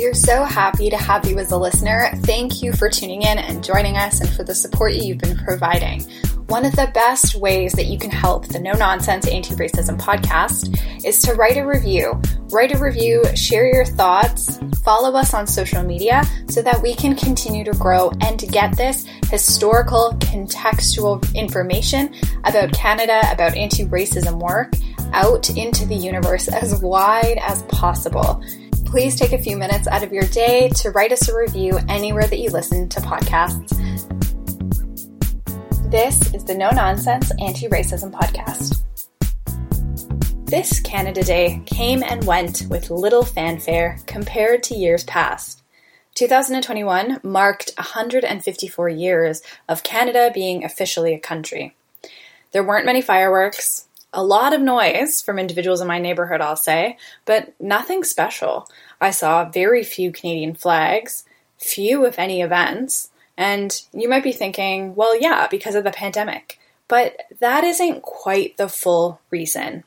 We are so happy to have you as a listener. Thank you for tuning in and joining us and for the support you've been providing. One of the best ways that you can help the No Nonsense Anti Racism podcast is to write a review. Write a review, share your thoughts, follow us on social media so that we can continue to grow and to get this historical, contextual information about Canada, about anti racism work out into the universe as wide as possible. Please take a few minutes out of your day to write us a review anywhere that you listen to podcasts. This is the No Nonsense Anti Racism Podcast. This Canada Day came and went with little fanfare compared to years past. 2021 marked 154 years of Canada being officially a country. There weren't many fireworks, a lot of noise from individuals in my neighborhood, I'll say, but nothing special. I saw very few Canadian flags, few, if any, events, and you might be thinking, well, yeah, because of the pandemic. But that isn't quite the full reason.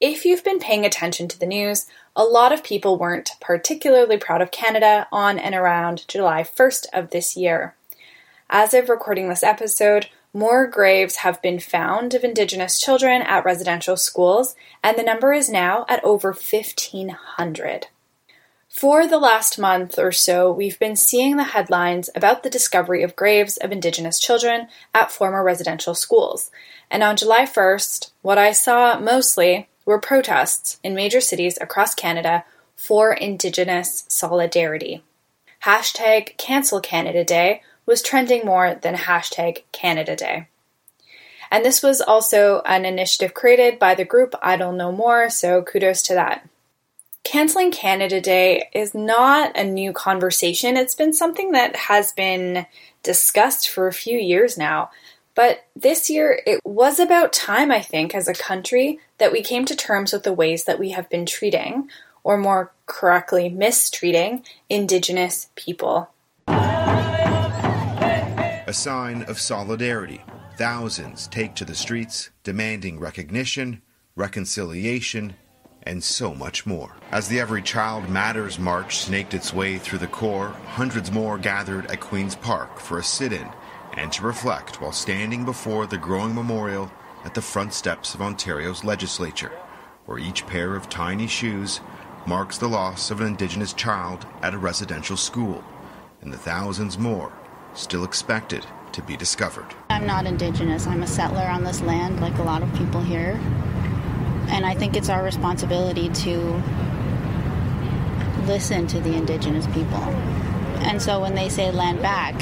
If you've been paying attention to the news, a lot of people weren't particularly proud of Canada on and around July 1st of this year. As of recording this episode, more graves have been found of Indigenous children at residential schools, and the number is now at over 1,500. For the last month or so, we've been seeing the headlines about the discovery of graves of Indigenous children at former residential schools. And on July 1st, what I saw mostly were protests in major cities across Canada for Indigenous solidarity. Hashtag Cancel Canada Day was trending more than hashtag Canada Day. And this was also an initiative created by the group Idle No More, so kudos to that. Canceling Canada Day is not a new conversation. It's been something that has been discussed for a few years now. But this year, it was about time, I think, as a country, that we came to terms with the ways that we have been treating, or more correctly, mistreating, Indigenous people. A sign of solidarity. Thousands take to the streets demanding recognition, reconciliation, and so much more. As the Every Child Matters March snaked its way through the core, hundreds more gathered at Queen's Park for a sit in and to reflect while standing before the growing memorial at the front steps of Ontario's legislature, where each pair of tiny shoes marks the loss of an Indigenous child at a residential school, and the thousands more still expected to be discovered. I'm not Indigenous. I'm a settler on this land, like a lot of people here. And I think it's our responsibility to listen to the indigenous people. And so when they say land back,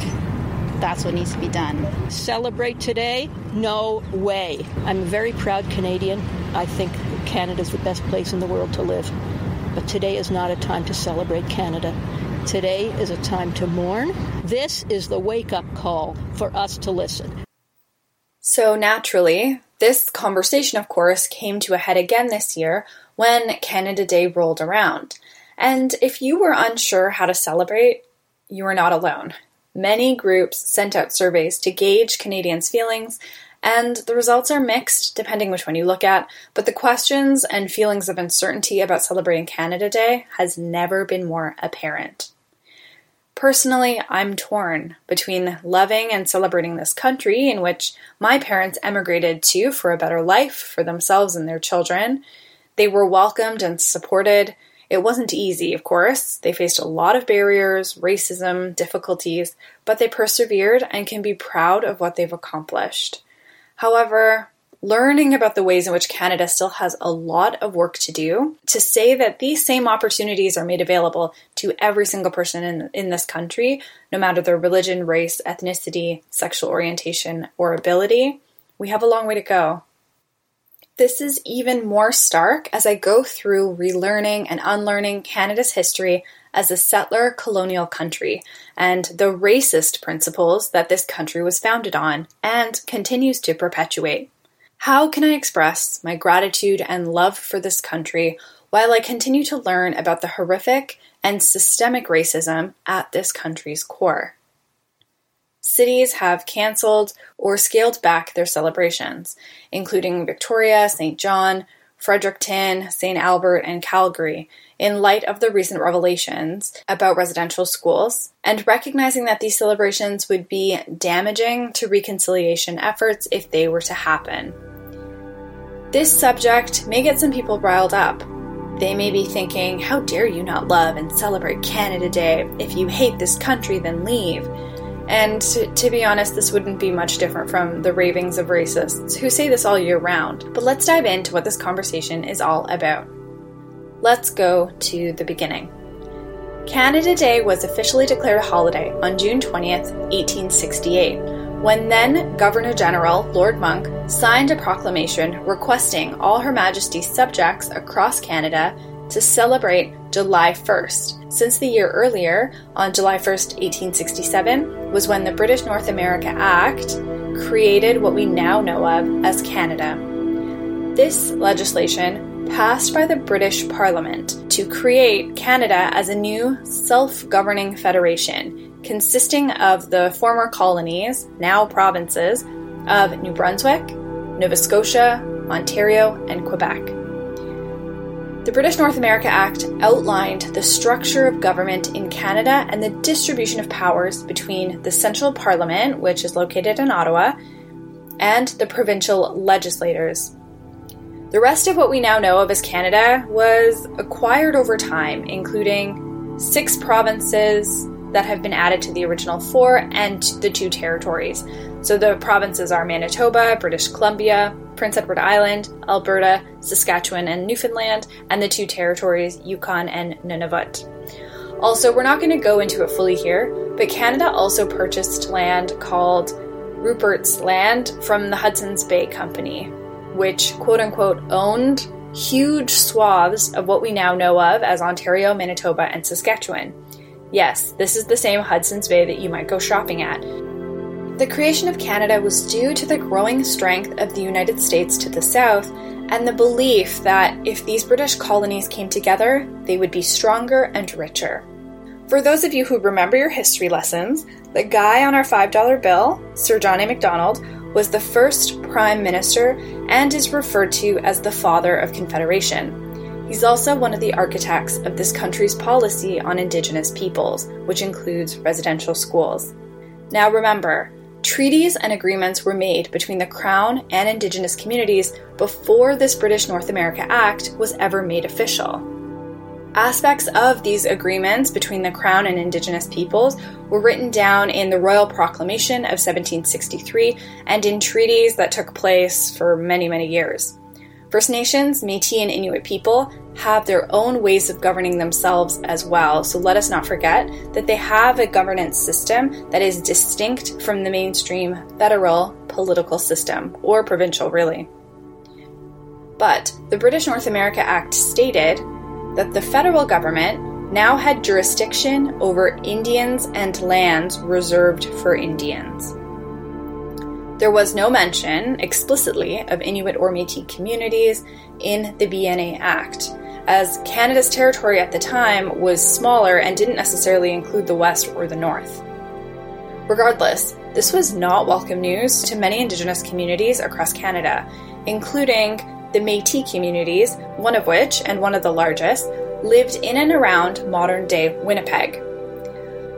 that's what needs to be done. Celebrate today? No way. I'm a very proud Canadian. I think Canada's the best place in the world to live. But today is not a time to celebrate Canada. Today is a time to mourn. This is the wake up call for us to listen. So, naturally, this conversation, of course, came to a head again this year when Canada Day rolled around. And if you were unsure how to celebrate, you are not alone. Many groups sent out surveys to gauge Canadians' feelings, and the results are mixed depending which one you look at, but the questions and feelings of uncertainty about celebrating Canada Day has never been more apparent. Personally, I'm torn between loving and celebrating this country in which my parents emigrated to for a better life for themselves and their children. They were welcomed and supported. It wasn't easy, of course. They faced a lot of barriers, racism, difficulties, but they persevered and can be proud of what they've accomplished. However, learning about the ways in which Canada still has a lot of work to do to say that these same opportunities are made available to every single person in, in this country, no matter their religion, race, ethnicity, sexual orientation, or ability, we have a long way to go. This is even more stark as I go through relearning and unlearning Canada's history as a settler colonial country and the racist principles that this country was founded on and continues to perpetuate. How can I express my gratitude and love for this country while I continue to learn about the horrific and systemic racism at this country's core? Cities have cancelled or scaled back their celebrations, including Victoria, St. John, Fredericton, St. Albert, and Calgary in light of the recent revelations about residential schools, and recognizing that these celebrations would be damaging to reconciliation efforts if they were to happen. This subject may get some people riled up. They may be thinking, How dare you not love and celebrate Canada Day? If you hate this country, then leave. And to, be honest, this wouldn't be much different from the ravings of racists who say this all year round. But let's dive into what this conversation is all about. Let's go to the beginning. Canada Day was officially declared a holiday on June 20th, 1868, when then Governor General Lord Monck signed a proclamation requesting all Her Majesty's subjects across Canada to celebrate July 1st, since the year earlier, on July 1st, 1867, was when the British North America Act created what we now know of as Canada. This legislation passed by the British Parliament to create Canada as a new self governing federation consisting of the former colonies, now provinces, of New Brunswick, Nova Scotia, Ontario, and Quebec. The British North America Act outlined the structure of government in Canada and the distribution of powers between the central parliament, which is located in Ottawa, and the provincial legislators. The rest of what we now know of as Canada was acquired over time, including six provinces that have been added to the original four and the two territories. So the provinces are Manitoba, British Columbia, Prince Edward Island, Alberta, Saskatchewan, and Newfoundland, and the two territories, Yukon and Nunavut. Also, we're not going to go into it fully here, but Canada also purchased land called Rupert's Land from the Hudson's Bay Company, which quote unquote owned huge swaths of what we now know of as Ontario, Manitoba, and Saskatchewan. Yes, this is the same Hudson's Bay that you might go shopping at. The creation of Canada was due to the growing strength of the United States to the south and the belief that if these British colonies came together, they would be stronger and richer. For those of you who remember your history lessons, the guy on our $5 bill, Sir John A. Macdonald, was the first Prime Minister and is referred to as the Father of Confederation. He's also one of the architects of this country's policy on Indigenous peoples, which includes residential schools. Now remember, Treaties and agreements were made between the Crown and Indigenous communities before this British North America Act was ever made official. Aspects of these agreements between the Crown and Indigenous peoples were written down in the Royal Proclamation of 1763 and in treaties that took place for many, many years. First Nations, Metis, and Inuit people have their own ways of governing themselves as well, so let us not forget that they have a governance system that is distinct from the mainstream federal political system, or provincial, really. But the British North America Act stated that the federal government now had jurisdiction over Indians and lands reserved for Indians. There was no mention explicitly of Inuit or Metis communities in the BNA Act, as Canada's territory at the time was smaller and didn't necessarily include the West or the North. Regardless, this was not welcome news to many Indigenous communities across Canada, including the Metis communities, one of which, and one of the largest, lived in and around modern day Winnipeg.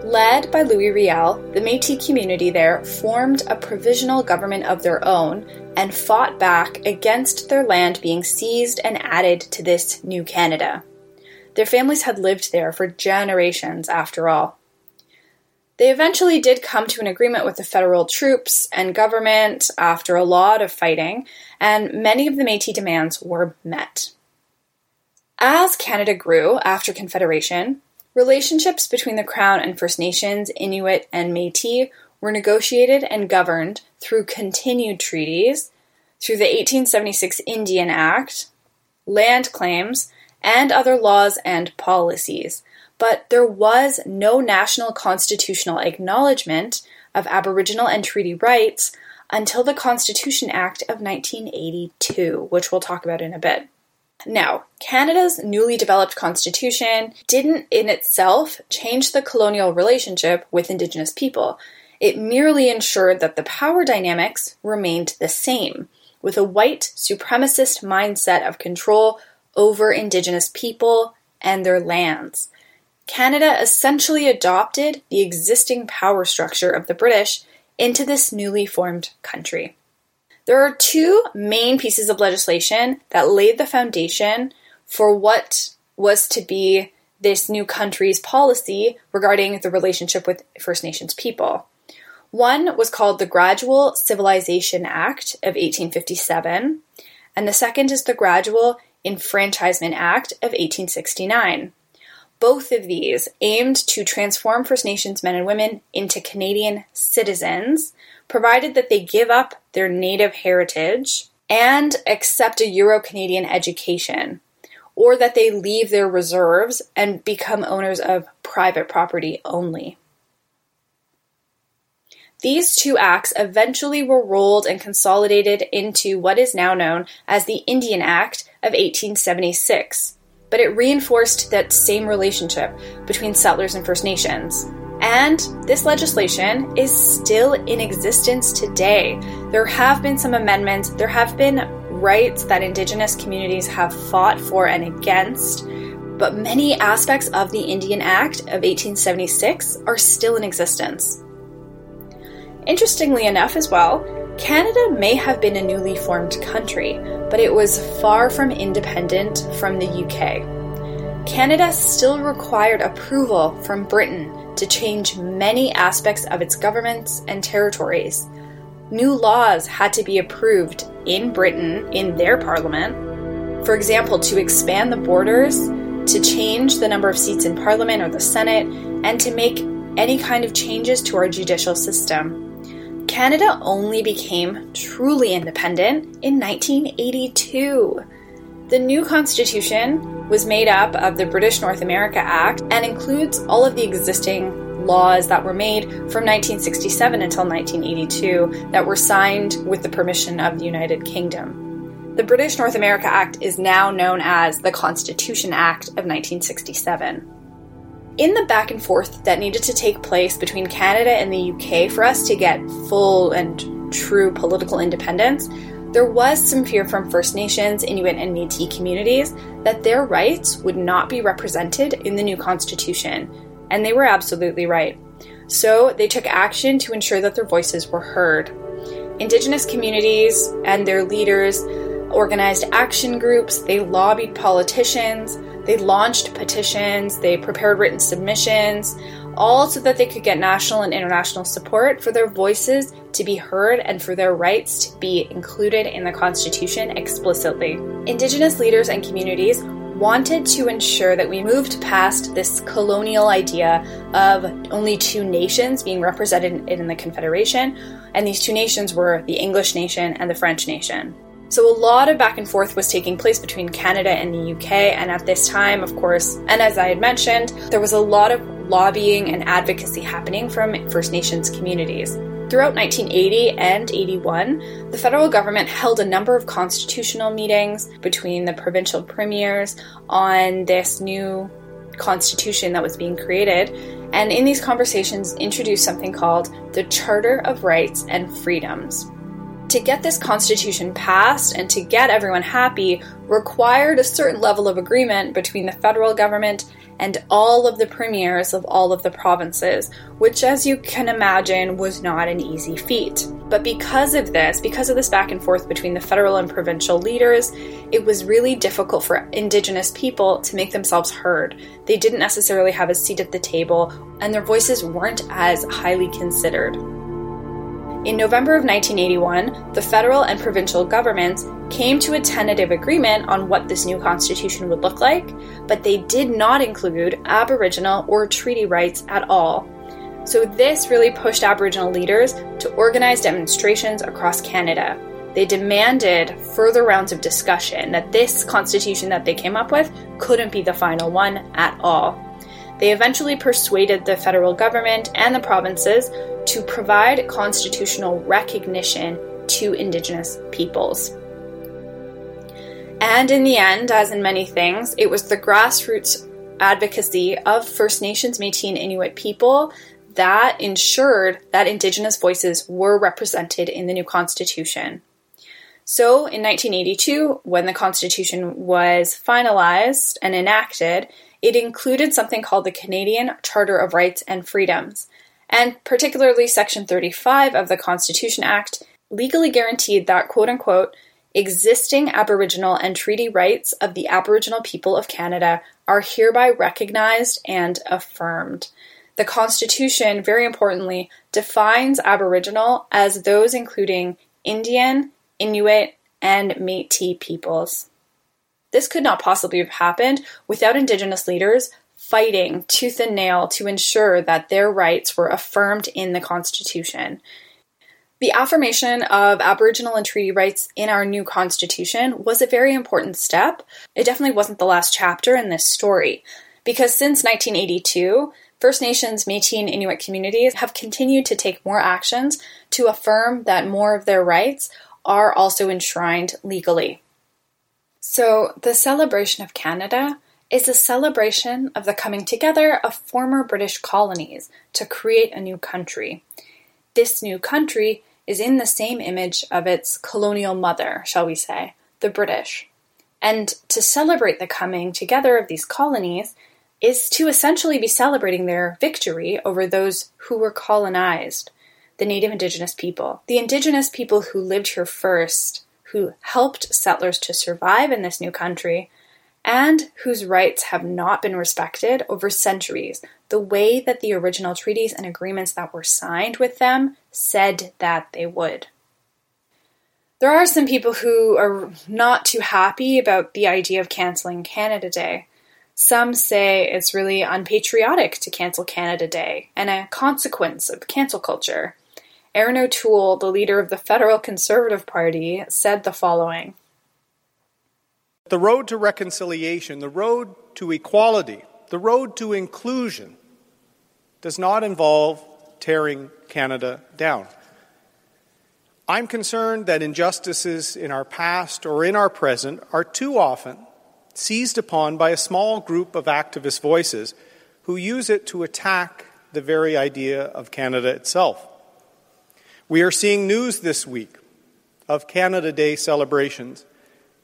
Led by Louis Riel, the Metis community there formed a provisional government of their own and fought back against their land being seized and added to this new Canada. Their families had lived there for generations, after all. They eventually did come to an agreement with the federal troops and government after a lot of fighting, and many of the Metis demands were met. As Canada grew after Confederation, Relationships between the Crown and First Nations, Inuit, and Metis were negotiated and governed through continued treaties, through the 1876 Indian Act, land claims, and other laws and policies. But there was no national constitutional acknowledgement of Aboriginal and treaty rights until the Constitution Act of 1982, which we'll talk about in a bit. Now, Canada's newly developed constitution didn't in itself change the colonial relationship with Indigenous people. It merely ensured that the power dynamics remained the same, with a white supremacist mindset of control over Indigenous people and their lands. Canada essentially adopted the existing power structure of the British into this newly formed country. There are two main pieces of legislation that laid the foundation for what was to be this new country's policy regarding the relationship with First Nations people. One was called the Gradual Civilization Act of 1857, and the second is the Gradual Enfranchisement Act of 1869. Both of these aimed to transform First Nations men and women into Canadian citizens, provided that they give up their native heritage and accept a Euro Canadian education, or that they leave their reserves and become owners of private property only. These two acts eventually were rolled and consolidated into what is now known as the Indian Act of 1876, but it reinforced that same relationship between settlers and First Nations. And this legislation is still in existence today. There have been some amendments, there have been rights that Indigenous communities have fought for and against, but many aspects of the Indian Act of 1876 are still in existence. Interestingly enough, as well, Canada may have been a newly formed country, but it was far from independent from the UK. Canada still required approval from Britain to change many aspects of its governments and territories. New laws had to be approved in Britain in their parliament. For example, to expand the borders, to change the number of seats in parliament or the Senate, and to make any kind of changes to our judicial system. Canada only became truly independent in 1982. The new constitution was made up of the British North America Act and includes all of the existing laws that were made from 1967 until 1982 that were signed with the permission of the United Kingdom. The British North America Act is now known as the Constitution Act of 1967. In the back and forth that needed to take place between Canada and the UK for us to get full and true political independence, there was some fear from First Nations, Inuit, and Metis communities that their rights would not be represented in the new constitution, and they were absolutely right. So they took action to ensure that their voices were heard. Indigenous communities and their leaders organized action groups, they lobbied politicians, they launched petitions, they prepared written submissions, all so that they could get national and international support for their voices to be heard and for their rights to be included in the Constitution explicitly. Indigenous leaders and communities wanted to ensure that we moved past this colonial idea of only two nations being represented in the Confederation, and these two nations were the English nation and the French nation. So, a lot of back and forth was taking place between Canada and the UK, and at this time, of course, and as I had mentioned, there was a lot of lobbying and advocacy happening from First Nations communities. Throughout 1980 and 81, the federal government held a number of constitutional meetings between the provincial premiers on this new constitution that was being created, and in these conversations introduced something called the Charter of Rights and Freedoms to get this constitution passed and to get everyone happy required a certain level of agreement between the federal government and all of the premiers of all of the provinces, which, as you can imagine, was not an easy feat. But because of this, because of this back and forth between the federal and provincial leaders, it was really difficult for Indigenous people to make themselves heard. They didn't necessarily have a seat at the table, and their voices weren't as highly considered. In November of 1981, the federal and provincial governments came to a tentative agreement on what this new constitution would look like, but they did not include Aboriginal or treaty rights at all. So, this really pushed Aboriginal leaders to organize demonstrations across Canada. They demanded further rounds of discussion that this constitution that they came up with couldn't be the final one at all. They eventually persuaded the federal government and the provinces to provide constitutional recognition to Indigenous peoples. And in the end, as in many things, it was the grassroots advocacy of First Nations, Metis, and Inuit people that ensured that Indigenous voices were represented in the new Constitution. So, in 1982, when the Constitution was finalized and enacted, it included something called the Canadian Charter of Rights and Freedoms, and particularly Section 35 of the Constitution Act legally guaranteed that, quote unquote, existing Aboriginal and treaty rights of the Aboriginal people of Canada are hereby recognized and affirmed. The Constitution, very importantly, defines Aboriginal as those including Indian, Inuit, and Metis peoples. This could not possibly have happened without Indigenous leaders fighting tooth and nail to ensure that their rights were affirmed in the Constitution. The affirmation of Aboriginal and treaty rights in our new Constitution was a very important step. It definitely wasn't the last chapter in this story, because since 1982, First Nations, Metis, and Inuit communities have continued to take more actions to affirm that more of their rights are also enshrined legally. So, the celebration of Canada is a celebration of the coming together of former British colonies to create a new country. This new country is in the same image of its colonial mother, shall we say, the British. And to celebrate the coming together of these colonies is to essentially be celebrating their victory over those who were colonized the native indigenous people, the indigenous people who lived here first, who helped settlers to survive in this new country, and whose rights have not been respected over centuries, the way that the original treaties and agreements that were signed with them said that they would. There are some people who are not too happy about the idea of cancelling Canada Day. Some say it's really unpatriotic to cancel Canada Day and a consequence of cancel culture. Erin O'Toole, the leader of the Federal Conservative Party, said the following The road to reconciliation, the road to equality, the road to inclusion does not involve tearing Canada down. I'm concerned that injustices in our past or in our present are too often seized upon by a small group of activist voices who use it to attack the very idea of Canada itself. We are seeing news this week of Canada Day celebrations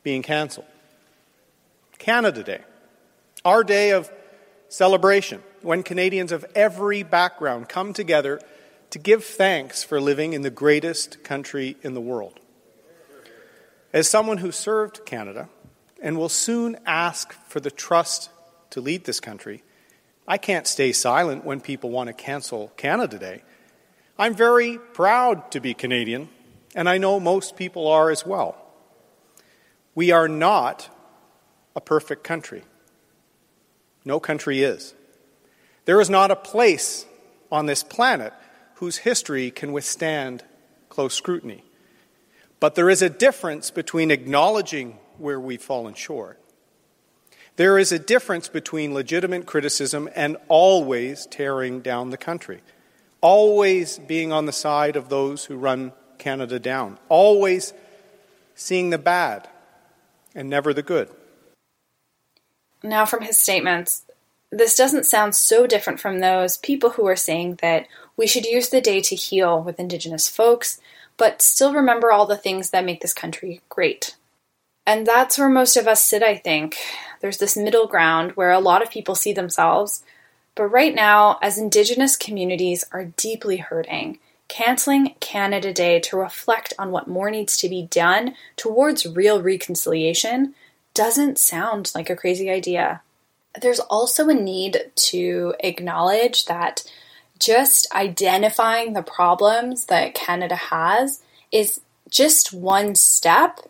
being cancelled. Canada Day, our day of celebration, when Canadians of every background come together to give thanks for living in the greatest country in the world. As someone who served Canada and will soon ask for the trust to lead this country, I can't stay silent when people want to cancel Canada Day I'm very proud to be Canadian, and I know most people are as well. We are not a perfect country. No country is. There is not a place on this planet whose history can withstand close scrutiny. But there is a difference between acknowledging where we've fallen short. There is a difference between legitimate criticism and always tearing down the country always being on the side of those who run Canada down, always seeing the bad and never the good. Now, from his statements, this doesn't sound so different from those people who are saying that we should use the day to heal with Indigenous folks, but still remember all the things that make this country great. And that's where most of us sit, I think. There's this middle ground where a lot of people see themselves but right now, as Indigenous communities are deeply hurting, canceling Canada Day to reflect on what more needs to be done towards real reconciliation doesn't sound like a crazy idea. There's also a need to acknowledge that just identifying the problems that Canada has is just one step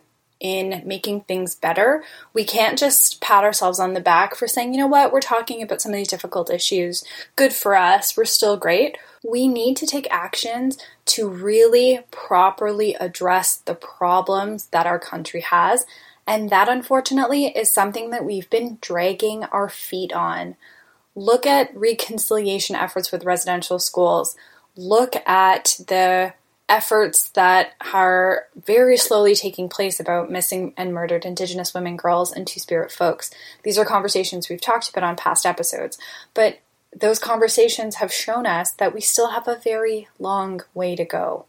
in making things better. We can't just pat ourselves on the back for saying, you know what, we're talking about some of these difficult issues. Good for us, we're still great. We need to take actions to really properly address the problems that our country has. And that, unfortunately, is something that we've been dragging our feet on. Look at reconciliation efforts with residential schools. Look at the efforts that are very slowly taking place about missing and murdered Indigenous women, girls, and Two Spirit folks. These are conversations we've talked about on past episodes, but those conversations have shown us that we still have a very long way to go.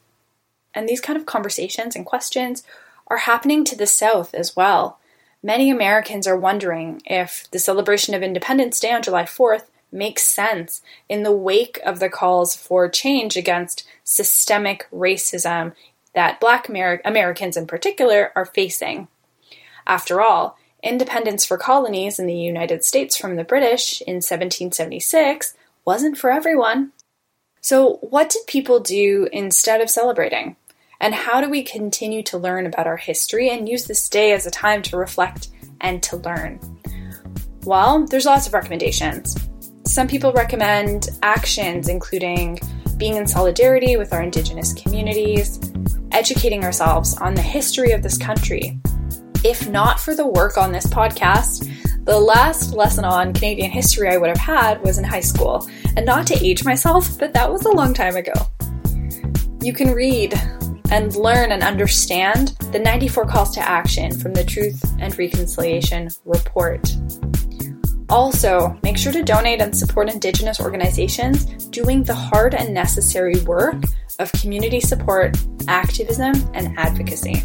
And these kind of conversations and questions are happening to the South as well. Many Americans are wondering if the celebration of Independence Day on July 4th makes sense in the wake of the calls for change against systemic racism that Black Amer- Americans in particular are facing. After all, independence for colonies in the United States from the British in 1776 wasn't for everyone. So, what did people do instead of celebrating? And how do we continue to learn about our history and use this day as a time to reflect and to learn? Well, there's lots of recommendations. Some people recommend actions including being in solidarity with our Indigenous communities, educating ourselves on the history of this country. If not for the work on this podcast, the last lesson on Canadian history I would have had was in high school. And not to age myself, but that was a long time ago. You can read and learn and understand the 94 calls to action from the Truth and Reconciliation Report. Also, make sure to donate and support Indigenous organizations doing the hard and necessary work of community support, activism, and advocacy.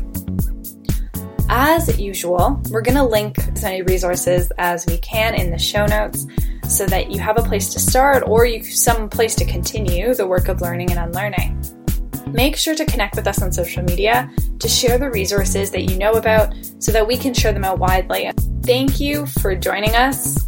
As usual, we're going to link as many resources as we can in the show notes so that you have a place to start or you some place to continue the work of learning and unlearning. Make sure to connect with us on social media to share the resources that you know about so that we can share them out widely. Thank you for joining us.